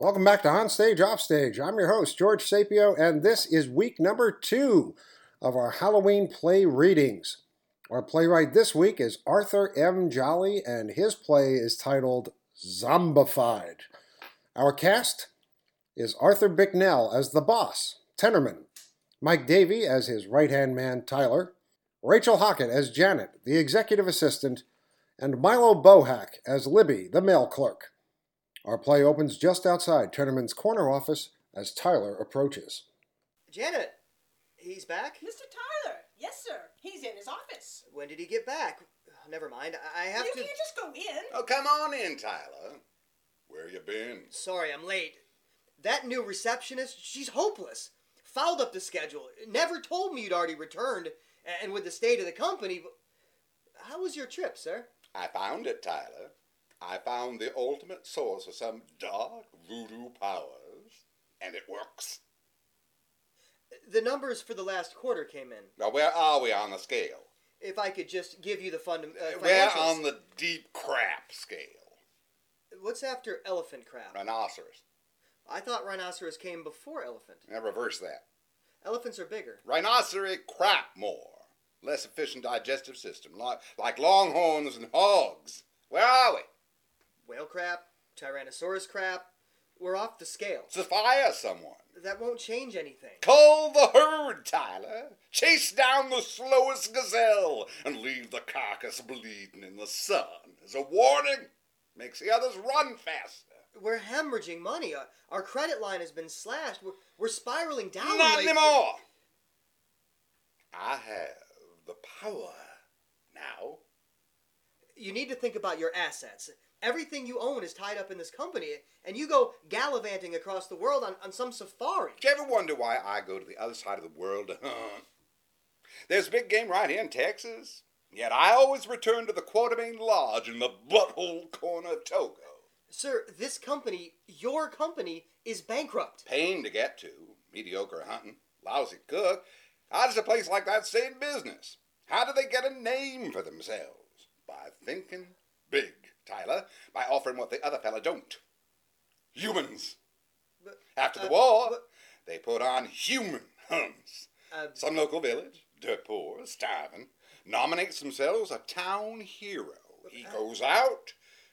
Welcome back to On Stage, Off Stage. I'm your host, George Sapio, and this is week number two of our Halloween play readings. Our playwright this week is Arthur M. Jolly, and his play is titled Zombified. Our cast is Arthur Bicknell as the boss, Tenorman, Mike Davey as his right hand man, Tyler, Rachel Hockett as Janet, the executive assistant, and Milo Bohack as Libby, the mail clerk. Our play opens just outside Tenorman's corner office as Tyler approaches. Janet, he's back? Mr. Tyler, yes, sir. He's in his office. When did he get back? Never mind. I I have you to. can't just go in. Oh, come on in, Tyler. Where you been? Sorry, I'm late. That new receptionist, she's hopeless. Fouled up the schedule. Never told me you'd already returned. And with the state of the company. How was your trip, sir? I found it, Tyler. I found the ultimate source of some dark voodoo powers, and it works. The numbers for the last quarter came in. Now, where are we on the scale? If I could just give you the fund. Uh, We're on the deep crap scale. What's after elephant crap? Rhinoceros. I thought rhinoceros came before elephant. Now reverse that. Elephants are bigger. Rhinoceros crap more. Less efficient digestive system, like, like longhorns and hogs. Where are we? Whale crap, Tyrannosaurus crap. We're off the scale. Sophia someone. That won't change anything. Cull the herd, Tyler. Chase down the slowest gazelle and leave the carcass bleeding in the sun as a warning. Makes the others run faster. We're hemorrhaging money. Our, our credit line has been slashed. We're, we're spiraling down. Not like- anymore. I have the power. You need to think about your assets. Everything you own is tied up in this company, and you go gallivanting across the world on, on some safari. Do you ever wonder why I go to the other side of the world to hunt? There's big game right here in Texas, yet I always return to the Quartermain Lodge in the butthole corner of Togo. Sir, this company, your company, is bankrupt. Pain to get to, mediocre hunting, lousy cook. How does a place like that stay in business? How do they get a name for themselves? By thinking big, Tyler. By offering what the other fella don't. Humans. But, After the uh, war, but- they put on human hunts. Uh, Some local village, dirt poor, starving, nominates themselves a town hero. He goes out,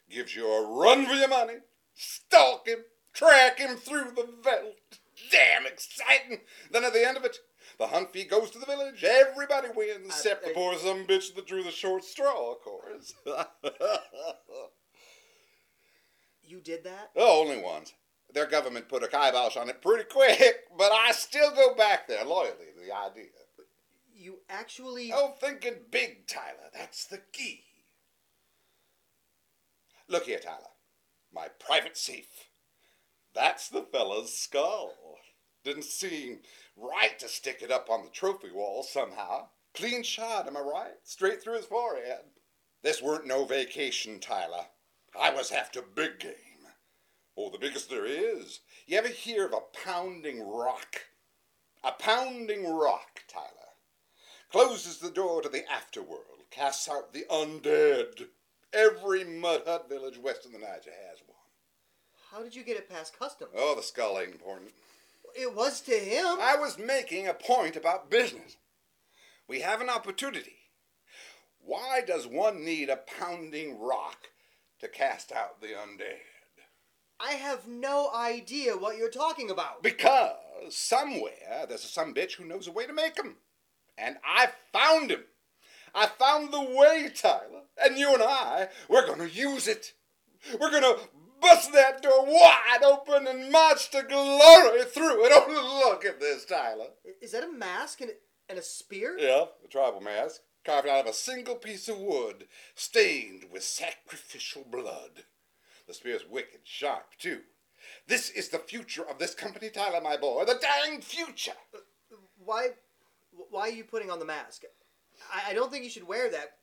gives you a run for your money, stalk him, track him through the veldt. Damn exciting! Then at the end of it, the hunt fee goes to the village. Everybody wins, except the uh, poor some bitch that drew the short straw, of course. you did that? oh, only once. Their government put a kibosh on it pretty quick, but I still go back there loyally to the idea. You actually. Oh, thinking big, Tyler. That's the key. Look here, Tyler. My private safe. That's the fella's skull. Didn't seem right to stick it up on the trophy wall somehow. Clean shot, am I right? Straight through his forehead. This weren't no vacation, Tyler. I was after big game. Oh, the biggest there is. You ever hear of a pounding rock? A pounding rock, Tyler closes the door to the afterworld, casts out the undead. Every mud hut village west of the Niger has one. How did you get it past customs? Oh, the skull ain't important. It was to him. I was making a point about business. We have an opportunity. Why does one need a pounding rock to cast out the undead? I have no idea what you're talking about. Because somewhere there's some bitch who knows a way to make 'em. And I found him. I found the way, Tyler. And you and I, we're gonna use it. We're gonna bust that door wide open and march to glory through it. Oh, look at this, Tyler. Is that a mask and, and a spear? Yeah, a tribal mask, carved out of a single piece of wood, stained with sacrificial blood. The spear's wicked sharp, too. This is the future of this company, Tyler, my boy. The dang future. Uh, why, why are you putting on the mask? I, I don't think you should wear that.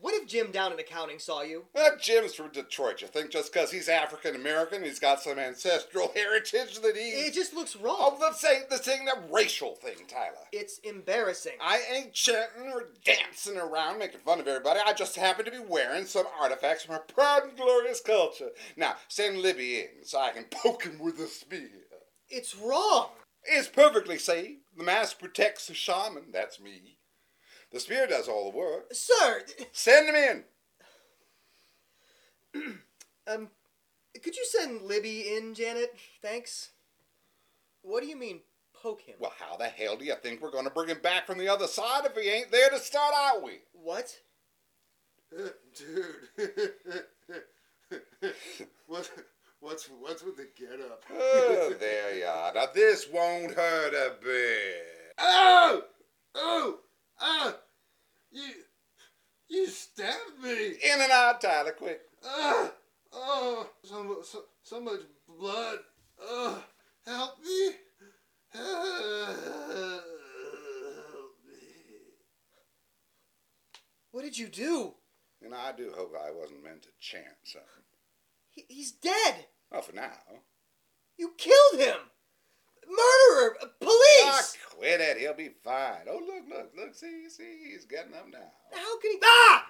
What if Jim down in accounting saw you? That Jim's from Detroit. You think just 'cause he's African American, he's got some ancestral heritage that he. It just looks Oh, wrong. let's say this ain't a racial thing, Tyler. It's embarrassing. I ain't chanting or dancing around making fun of everybody. I just happen to be wearing some artifacts from our proud and glorious culture. Now, send Libby in so I can poke him with a spear. It's wrong. It's perfectly safe. The mask protects the shaman. That's me. The spear does all the work. Sir, Send him in. um, could you send Libby in, Janet? Thanks. What do you mean, poke him? Well, how the hell do you think we're going to bring him back from the other side if he ain't there to start out with? What? Dude. what what's what's with the get up? Oh, there you are. Now, this won't hurt a bit. Oh! Oh! Ah! You you stabbed me! In and out, Tyler, quick. Ah! Oh! So, so, so much blood. Oh! Help me! Help me. What did you do? And I do hope I wasn't meant to chant something. He, he's dead. Well, for now. You killed him. Murderer. Ah, Police. quit it. He'll be fine. Oh, look, look, look. See, see, he's getting up now. How can he? Ah!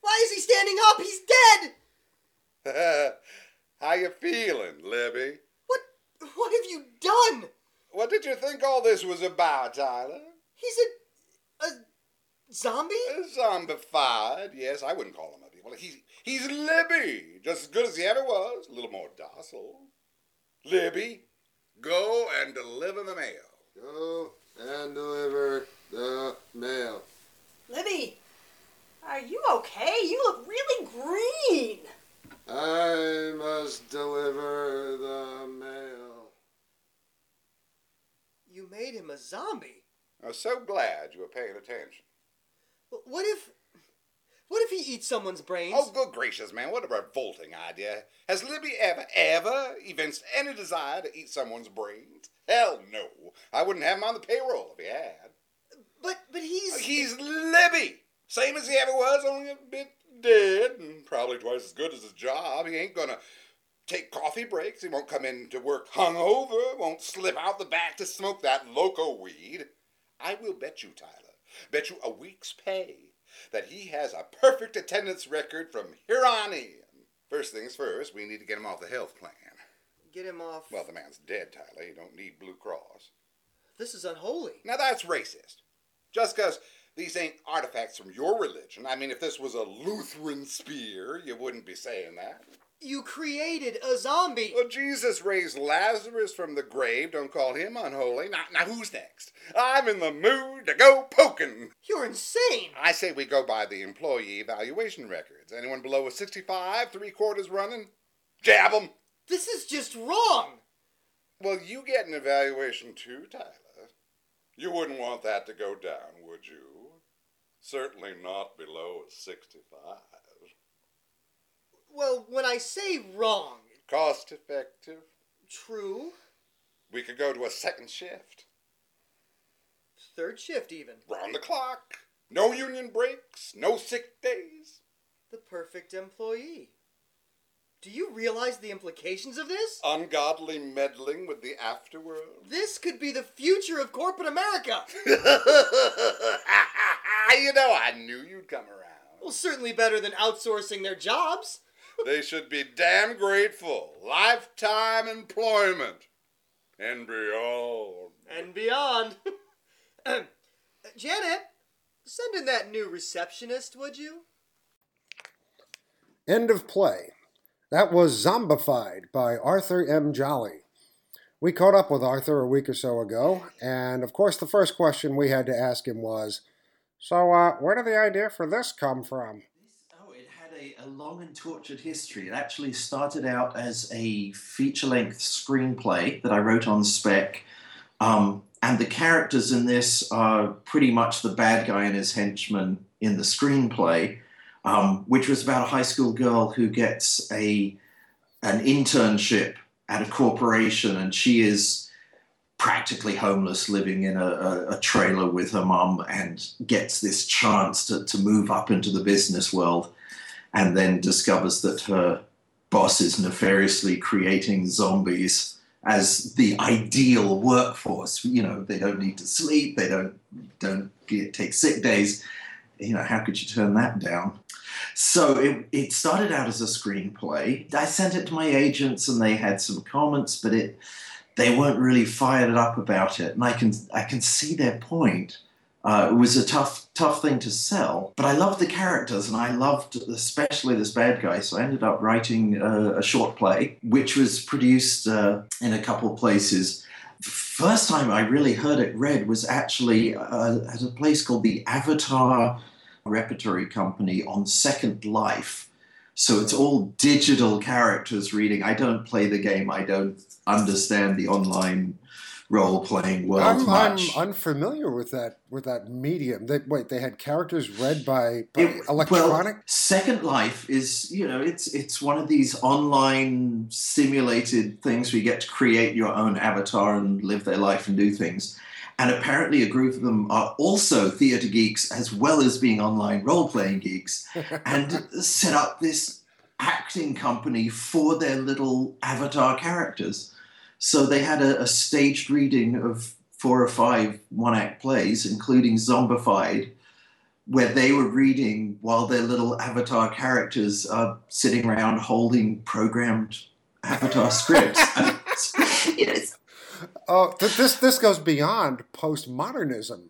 Why is he standing up? He's dead. How you feeling, Libby? What? What have you done? What did you think all this was about, Tyler? He's a a zombie. Zombified. Yes, I wouldn't call him a devil. He's, he's Libby. Just as good as he ever was. A little more docile. Libby, go and deliver the mail. Go and deliver the mail. Libby, are you okay? You look really green. I must deliver the mail. You made him a zombie. I'm so glad you were paying attention. What if? What if he eats someone's brains? Oh, good gracious, man, what a revolting idea. Has Libby ever, ever evinced any desire to eat someone's brains? Hell no. I wouldn't have him on the payroll if he had. But but he's He's Libby! Same as he ever was, only a bit dead, and probably twice as good as his job. He ain't gonna take coffee breaks. He won't come in to work hungover. Won't slip out the back to smoke that loco weed. I will bet you, Tyler, bet you a week's pay that he has a perfect attendance record from here on in. First things first, we need to get him off the health plan. get him off. Well, the man's dead, Tyler. You don't need Blue Cross. this is unholy. Now that's racist. Just 'cause these ain't artifacts from your religion. I mean, if this was a Lutheran spear, you wouldn't be saying that. You created a zombie. Well, Jesus raised Lazarus from the grave. Don't call him unholy. Now, now who's next? I'm in the mood to go poking. You're insane. I say we go by the employee evaluation records. Anyone below a 65, three quarters running? Jab 'em. This is just wrong. Well, you get an evaluation too, Tyler. You wouldn't want that to go down, would you? Certainly not below a 65. Well, when I say wrong, Cost effective. true. We could go to a second shift. Third shift even. Round the clock. No union breaks, no sick days. The perfect employee. Do you realize the implications of this? Ungodly meddling with the afterworld. This could be the future of corporate America. you know, I knew you'd come around. Well, certainly better than outsourcing their jobs. They should be damn grateful. Lifetime employment and beyond. And beyond. Janet, send in that new receptionist, would you? End of play. That was Zombified by Arthur M. Jolly. We caught up with Arthur a week or so ago, and of course, the first question we had to ask him was So, uh, where did the idea for this come from? A, a long and tortured history. It actually started out as a feature length screenplay that I wrote on spec. Um, and the characters in this are pretty much the bad guy and his henchman in the screenplay, um, which was about a high school girl who gets a an internship at a corporation, and she is practically homeless, living in a, a, a trailer with her mom, and gets this chance to, to move up into the business world, and then discovers that her boss is nefariously creating zombies as the ideal workforce. You know, they don't need to sleep, they don't don't get, take sick days. You know, how could you turn that down? So it, it started out as a screenplay. I sent it to my agents, and they had some comments, but it they weren't really fired up about it. And I can I can see their point. Uh, it was a tough tough thing to sell, but I loved the characters, and I loved especially this bad guy. So I ended up writing a, a short play, which was produced uh, in a couple of places. The First time I really heard it read was actually uh, at a place called the Avatar Repertory Company on Second Life. So it's all digital characters reading. I don't play the game. I don't understand the online role playing world I'm, I'm unfamiliar with that with that medium. They, wait, they had characters read by, by It- electronic. Well, Second Life is, you know, it's it's one of these online simulated things where you get to create your own avatar and live their life and do things. And apparently, a group of them are also theater geeks as well as being online role playing geeks, and set up this acting company for their little avatar characters. So they had a, a staged reading of four or five one act plays, including Zombified, where they were reading while their little avatar characters are sitting around holding programmed avatar scripts. Yes. Oh, th- this this goes beyond postmodernism.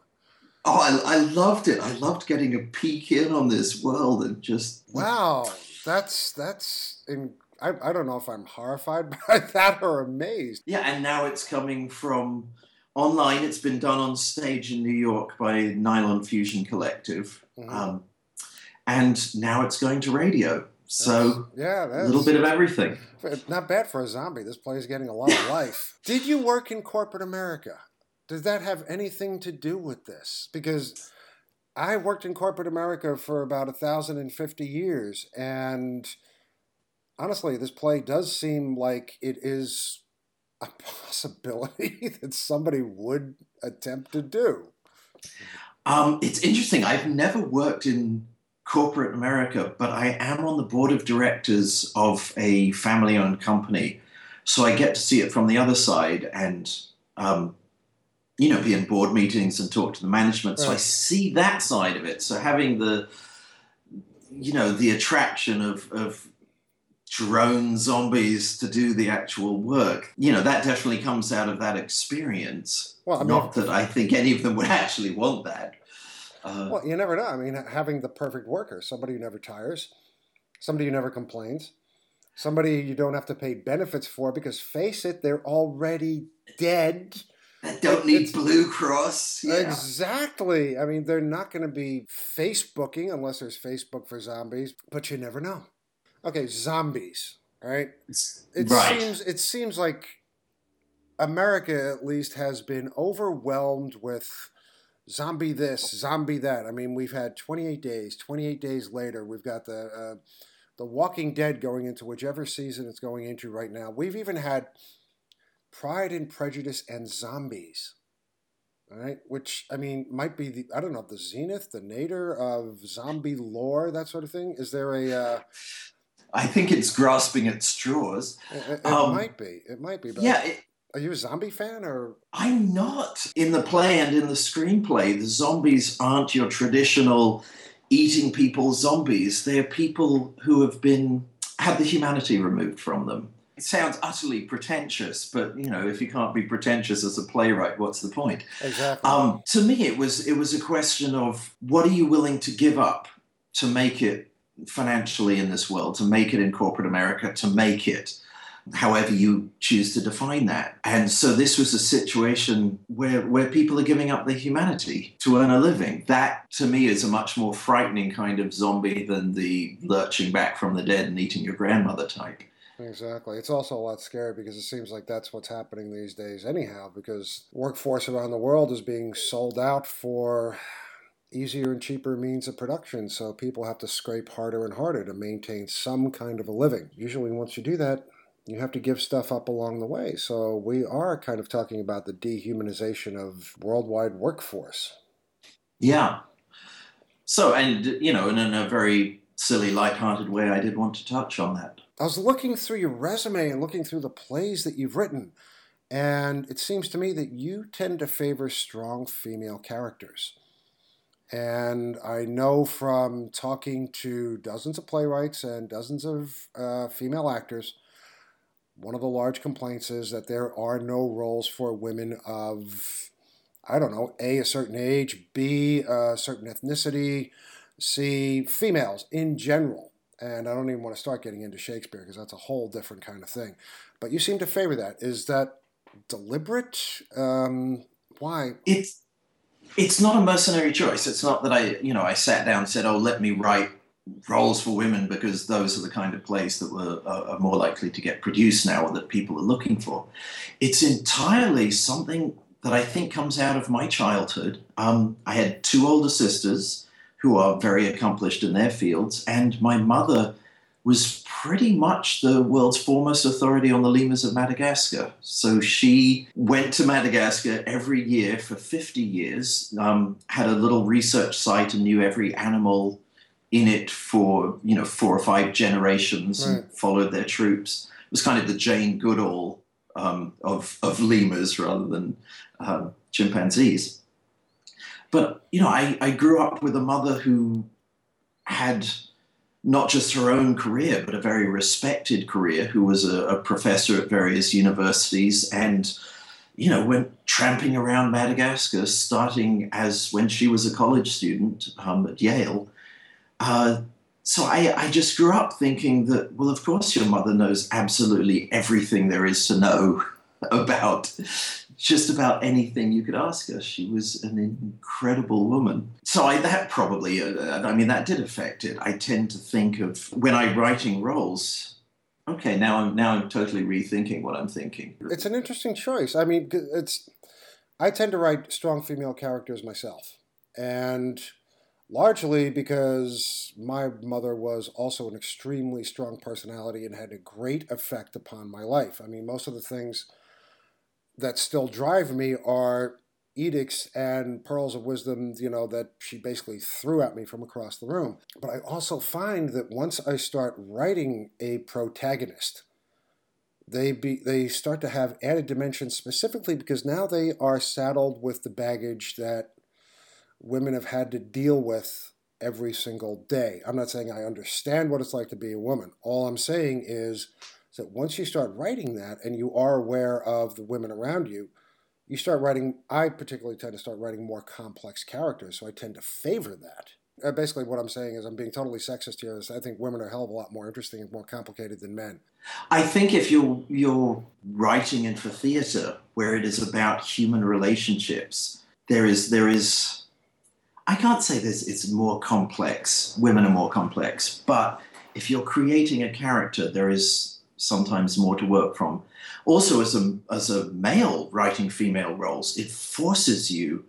Oh, I, I loved it. I loved getting a peek in on this world and just Wow, that's that's. In, I, I don't know if I'm horrified by that or amazed. Yeah, and now it's coming from online. It's been done on stage in New York by Nylon Fusion Collective. Mhm. Um, and now it's going to radio. So yeah, a little bit of everything. not bad for a zombie. This play is getting a lot of life. Did you work in corporate America? Does that have anything to do with this? Because I worked in corporate America for about a thousand and fifty years, and honestly, this play does seem like it is a possibility that somebody would attempt to do. Um, it's interesting. I've never worked in corporate America, but I am on the board of directors of a family owned company. So I get to see it from the other side and, um, you know, be in board meetings and talk to the management. So I see that side of it. So having the, you know, the attraction of, of drone zombies to do the actual work, you know, that definitely comes out of that experience. Well, I mean, Not that I think any of them would actually want that. Uh, Well, you never know. I mean, having the perfect worker, somebody who never tires, somebody who never complains, somebody you don't have to pay benefits for because, face it, they're already dead. that don't need Blue Cross. Yeah. Exactly. I mean, they're not going to be Facebooking unless there's Facebook for zombies, but you never know. Okay, zombies, right? It right. seems it seems like America at least has been overwhelmed with zombie this, zombie that. I mean, we've had 28 days. 28 days later, we've got the uh, the Walking Dead going into whichever season it's going into right now. We've even had Pride and Prejudice and zombies. All right, which I mean might be the I don't know the zenith, the nadir of zombie lore, that sort of thing. Is there a? Uh, I think it's grasping at straws. it, it Um, might be. It might be. But Yeah, it, Are you a zombie fan or? I'm not. In the play and in the screenplay, the zombies aren't your traditional eating people zombies. They're people who have been had the humanity removed from them. It sounds utterly pretentious, but you know, if you can't be pretentious as a playwright, what's the point? Exactly. Um, to me, it was it was a question of what are you willing to give up to make it financially in this world, to make it in corporate America, to make it however you choose to define that. And so this was a situation where where people are giving up their humanity to earn a living. That to me is a much more frightening kind of zombie than the lurching back from the dead and eating your grandmother type. Exactly. It's also a lot scary because it seems like that's what's happening these days, anyhow, because workforce around the world is being sold out for easier and cheaper means of production. So people have to scrape harder and harder to maintain some kind of a living. Usually, once you do that, you have to give stuff up along the way. So we are kind of talking about the dehumanization of worldwide workforce. Yeah. So, and, you know, in, in a very silly, light-hearted way, I did want to touch on that. I was looking through your resume and looking through the plays that you've written, and it seems to me that you tend to favor strong female characters. And I know from talking to dozens of playwrights and dozens of uh, female actors, one of the large complaints is that there are no roles for women of, I don't know, A, a certain age, B, a certain ethnicity, C, females in general. And I don't even want to start getting into Shakespeare because that's a whole different kind of thing. But you seem to favor that. Is that deliberate? Um, why? It's it's not a mercenary choice. It's not that I, you know, I sat down and said, "Oh, let me write roles for women because those are the kind of plays that were are more likely to get produced now or that people are looking for." It's entirely something that I think comes out of my childhood. Um, I had two older sisters who are very accomplished in their fields, and my mother was pretty much the world's foremost authority on the lemurs of Madagascar. So she went to Madagascar every year for 50 years, um, had a little research site and knew every animal in it for you know four or five generations right. and followed their troops. It was kind of the Jane Goodall um, of of lemurs rather than um, chimpanzees. But you know, I, I grew up with a mother who had not just her own career, but a very respected career, who was a, a, professor at various universities and, you know, went tramping around Madagascar, starting as when she was a college student um, at Yale. Uh, so I, I just grew up thinking that, well, of course, your mother knows absolutely everything there is to know about just about anything you could ask her. She was an incredible woman. So I, that probably, uh, I mean, that did affect it. I tend to think of when I'm writing roles. Okay, now I'm now I'm totally rethinking what I'm thinking. It's an interesting choice. I mean, it's I tend to write strong female characters myself, and largely because my mother was also an extremely strong personality and had a great effect upon my life. I mean, most of the things that still drive me are edicts and pearls of wisdom, you know, that she basically threw at me from across the room. But I also find that once I start writing a protagonist, they be they start to have added dimensions specifically because now they are saddled with the baggage that women have had to deal with every single day. I'm not saying I understand what it's like to be a woman. All I'm saying is so once you start writing that and you are aware of the women around you, you start writing. I particularly tend to start writing more complex characters, so I tend to favor that. Uh, basically, what I'm saying is I'm being totally sexist here. Is I think women are a hell of a lot more interesting and more complicated than men. I think if you're you're writing in for theatre, where it is about human relationships, there is there is. I can't say this. It's more complex. Women are more complex, but if you're creating a character, there is sometimes more to work from. Also, as a, as a male writing female roles, it forces you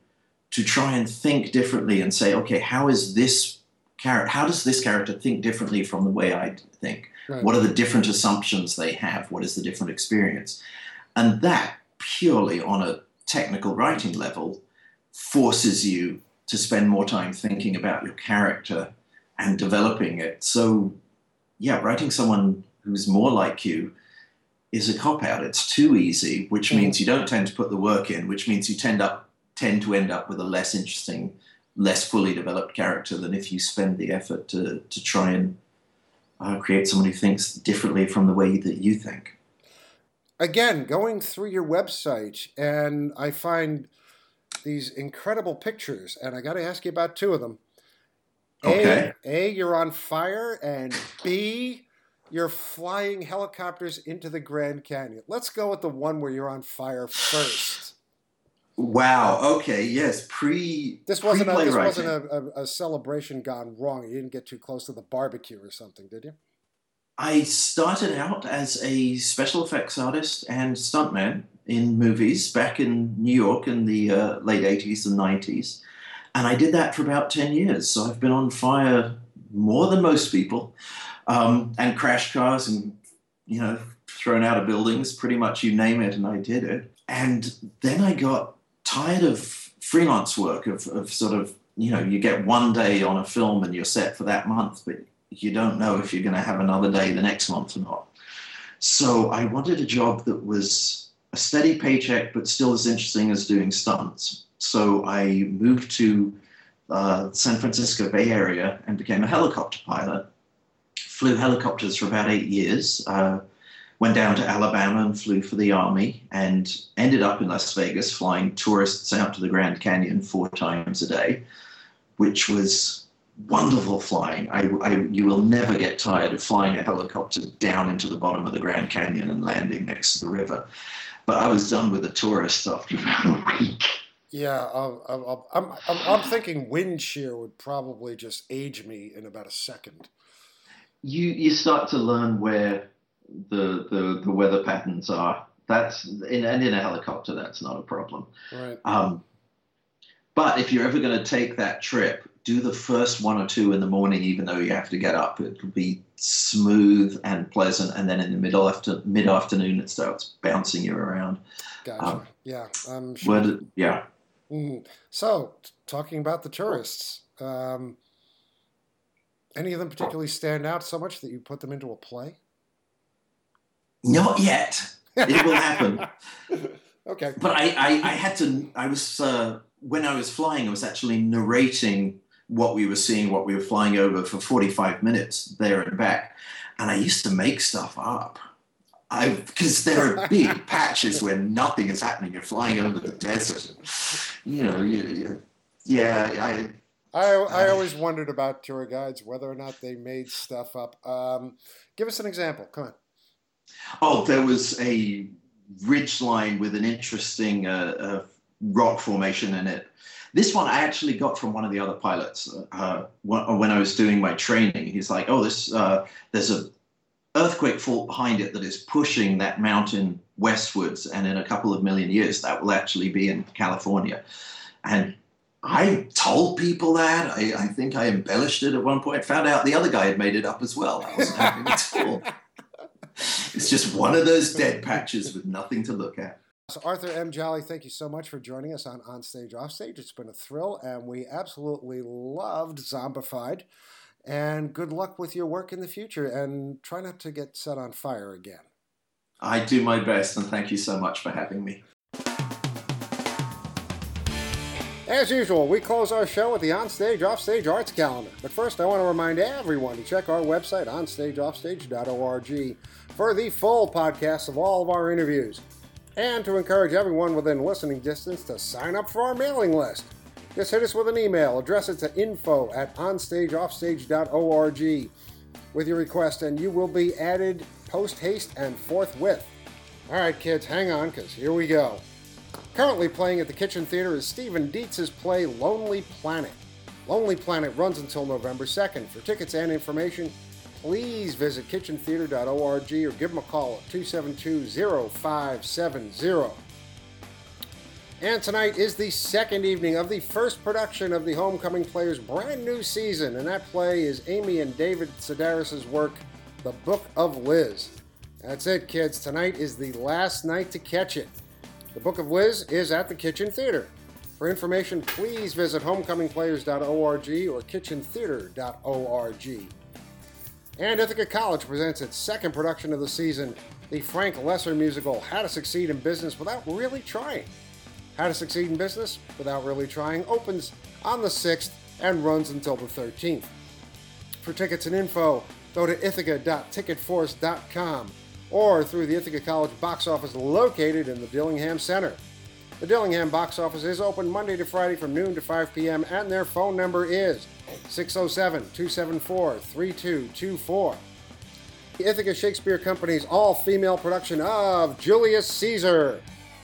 to try and think differently and say, okay, how is this character, how does this character think differently from the way I think? Right. What are the different assumptions they have? What is the different experience? And that purely on a technical writing level forces you to spend more time thinking about your character and developing it. So, yeah, writing someone who's more like you is a cop out. It's too easy, which means you don't tend to put the work in, which means you tend up tend to end up with a less interesting, less fully developed character than if you spend the effort to to try and uh, create someone who thinks differently from the way that you think. Again, going through your website, and I find these incredible pictures, and I got to ask you about two of them. Okay. A, A, you're on fire, and B, you're flying helicopters into the Grand Canyon. Let's go with the one where you're on fire first. Wow. Okay. Yes. Pre. This wasn't a, this wasn't a, a, a, celebration gone wrong. You didn't get too close to the barbecue or something, did you? I started out as a special effects artist and stuntman in movies back in New York in the uh, late '80s and '90s, and I did that for about ten years. So I've been on fire more than most people um, and crash cars and you know thrown out of buildings, pretty much you name it, and I did it. And then I got tired of freelance work, of, of sort of, you know, you get one day on a film and you're set for that month, but you don't know if you're going to have another day the next month or not. So I wanted a job that was a steady paycheck, but still as interesting as doing stunts. So I moved to uh, San Francisco Bay Area and became a helicopter pilot. Flew helicopters for about eight years. Uh, went down to Alabama and flew for the Army and ended up in Las Vegas flying tourists out to the Grand Canyon four times a day, which was wonderful flying. I, I, you will never get tired of flying a helicopter down into the bottom of the Grand Canyon and landing next to the river. But I was done with the tourists after about a week. Yeah, I'll, I'm, I'm, I'm thinking wind shear would probably just age me in about a second. You you start to learn where the the, the weather patterns are. That's in and in a helicopter, that's not a problem. Right. Um, but if you're ever going to take that trip, do the first one or two in the morning, even though you have to get up. It will be smooth and pleasant, and then in the middle after mid afternoon, it starts bouncing you around. Gotcha. Um, yeah. I'm sure. Where yeah. Mhm. So, t- talking about the tourists, um, any of them particularly stand out so much that you put them into a play? Not yet. It will happen. okay. But I, I, I had to. I was uh, when I was flying. I was actually narrating what we were seeing, what we were flying over for forty-five minutes there and back, and I used to make stuff up. I because there are big patches where nothing is happening. You're flying over the desert. You know, you, you, yeah. I, I, I always wondered about tour guides, whether or not they made stuff up. Um, give us an example. Come on. Oh, there was a ridge line with an interesting uh, uh, rock formation in it. This one I actually got from one of the other pilots uh, when when I was doing my training. He's like, "Oh, this uh, there's a earthquake fault behind it that is pushing that mountain westwards, and in a couple of million years, that will actually be in California." And I told people that. I, I think I embellished it at one point. Found out the other guy had made it up as well. I wasn't having at all. It's just one of those dead patches with nothing to look at. So, Arthur M. Jolly, thank you so much for joining us on On Stage, Off Stage. It's been a thrill, and we absolutely loved Zombified. And good luck with your work in the future, and try not to get set on fire again. I do my best, and thank you so much for having me. As usual, we close our show with the Onstage Offstage Arts Calendar. But first, I want to remind everyone to check our website, onstageoffstage.org, for the full podcast of all of our interviews, and to encourage everyone within listening distance to sign up for our mailing list. Just hit us with an email, address it to info at onstageoffstage.org with your request, and you will be added post haste and forthwith. All right, kids, hang on, because here we go. Currently playing at the Kitchen Theater is Steven Dietz's play Lonely Planet. Lonely Planet runs until November 2nd. For tickets and information, please visit kitchentheater.org or give them a call at 272 0570. And tonight is the second evening of the first production of the Homecoming Players' brand new season, and that play is Amy and David Sedaris' work, The Book of Liz. That's it, kids. Tonight is the last night to catch it. The Book of Liz is at the Kitchen Theater. For information, please visit homecomingplayers.org or kitchentheater.org. And Ithaca College presents its second production of the season, the Frank Loesser musical How to Succeed in Business Without Really Trying. How to Succeed in Business Without Really Trying opens on the 6th and runs until the 13th. For tickets and info, go to ithaca.ticketforce.com or through the Ithaca College box office located in the Dillingham Center. The Dillingham box office is open Monday to Friday from noon to 5 p.m., and their phone number is 607 274 3224. The Ithaca Shakespeare Company's all female production of Julius Caesar.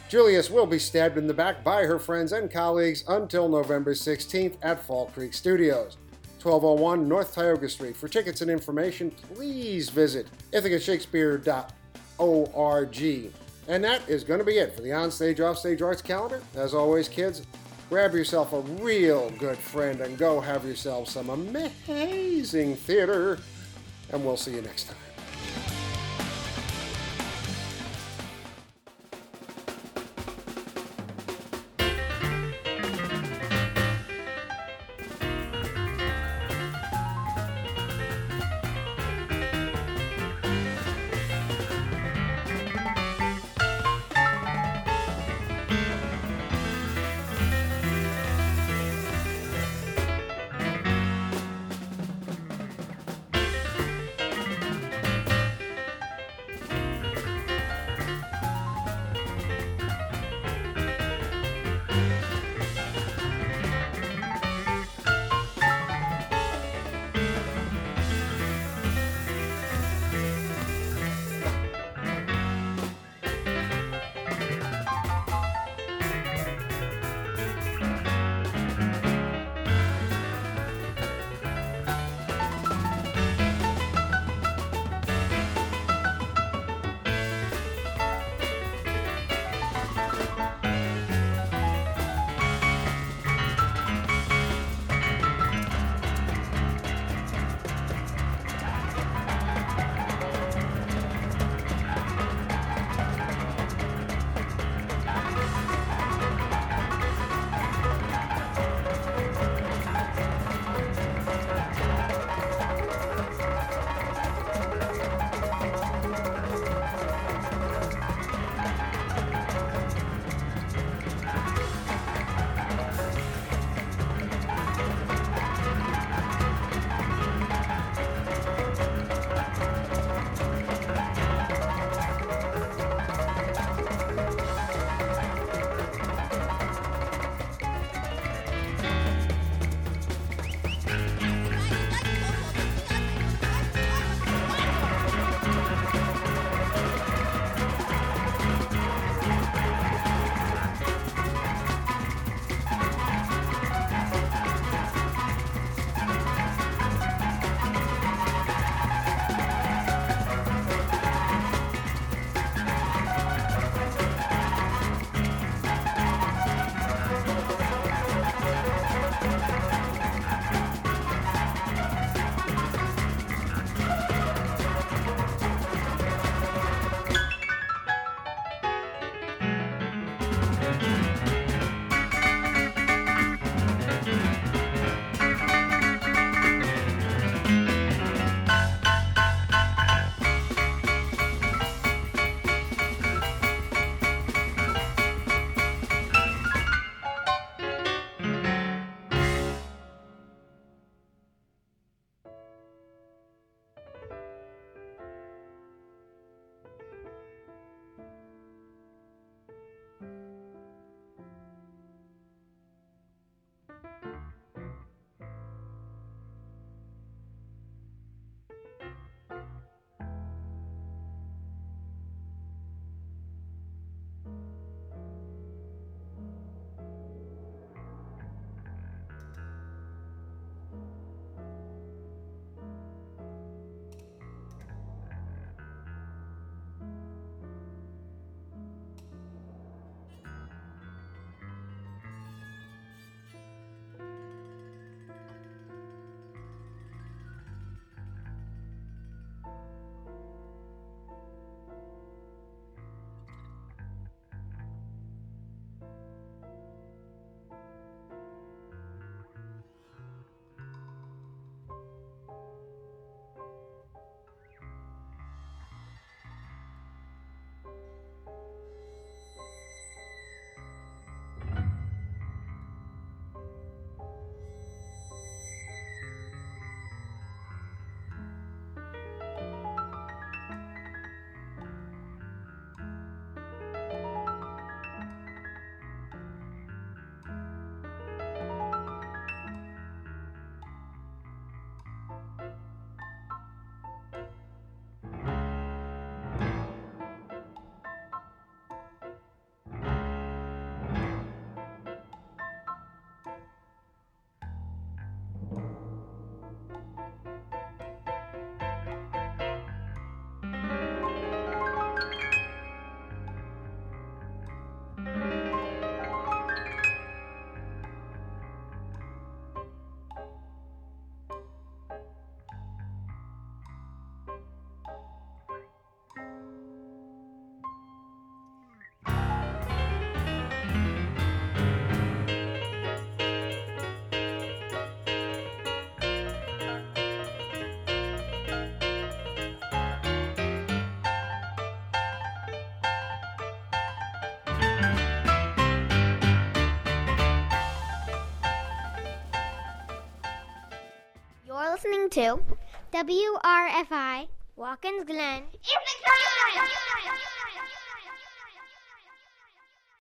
Julius will be stabbed in the back by her friends and colleagues until November 16th at Fall Creek Studios. 1201 North Tioga Street. For tickets and information, please visit ithacashakespeare.org. And that is going to be it for the Onstage Offstage Arts Calendar. As always, kids, grab yourself a real good friend and go have yourself some amazing theater. And we'll see you next time. To WRFI Watkins Glen.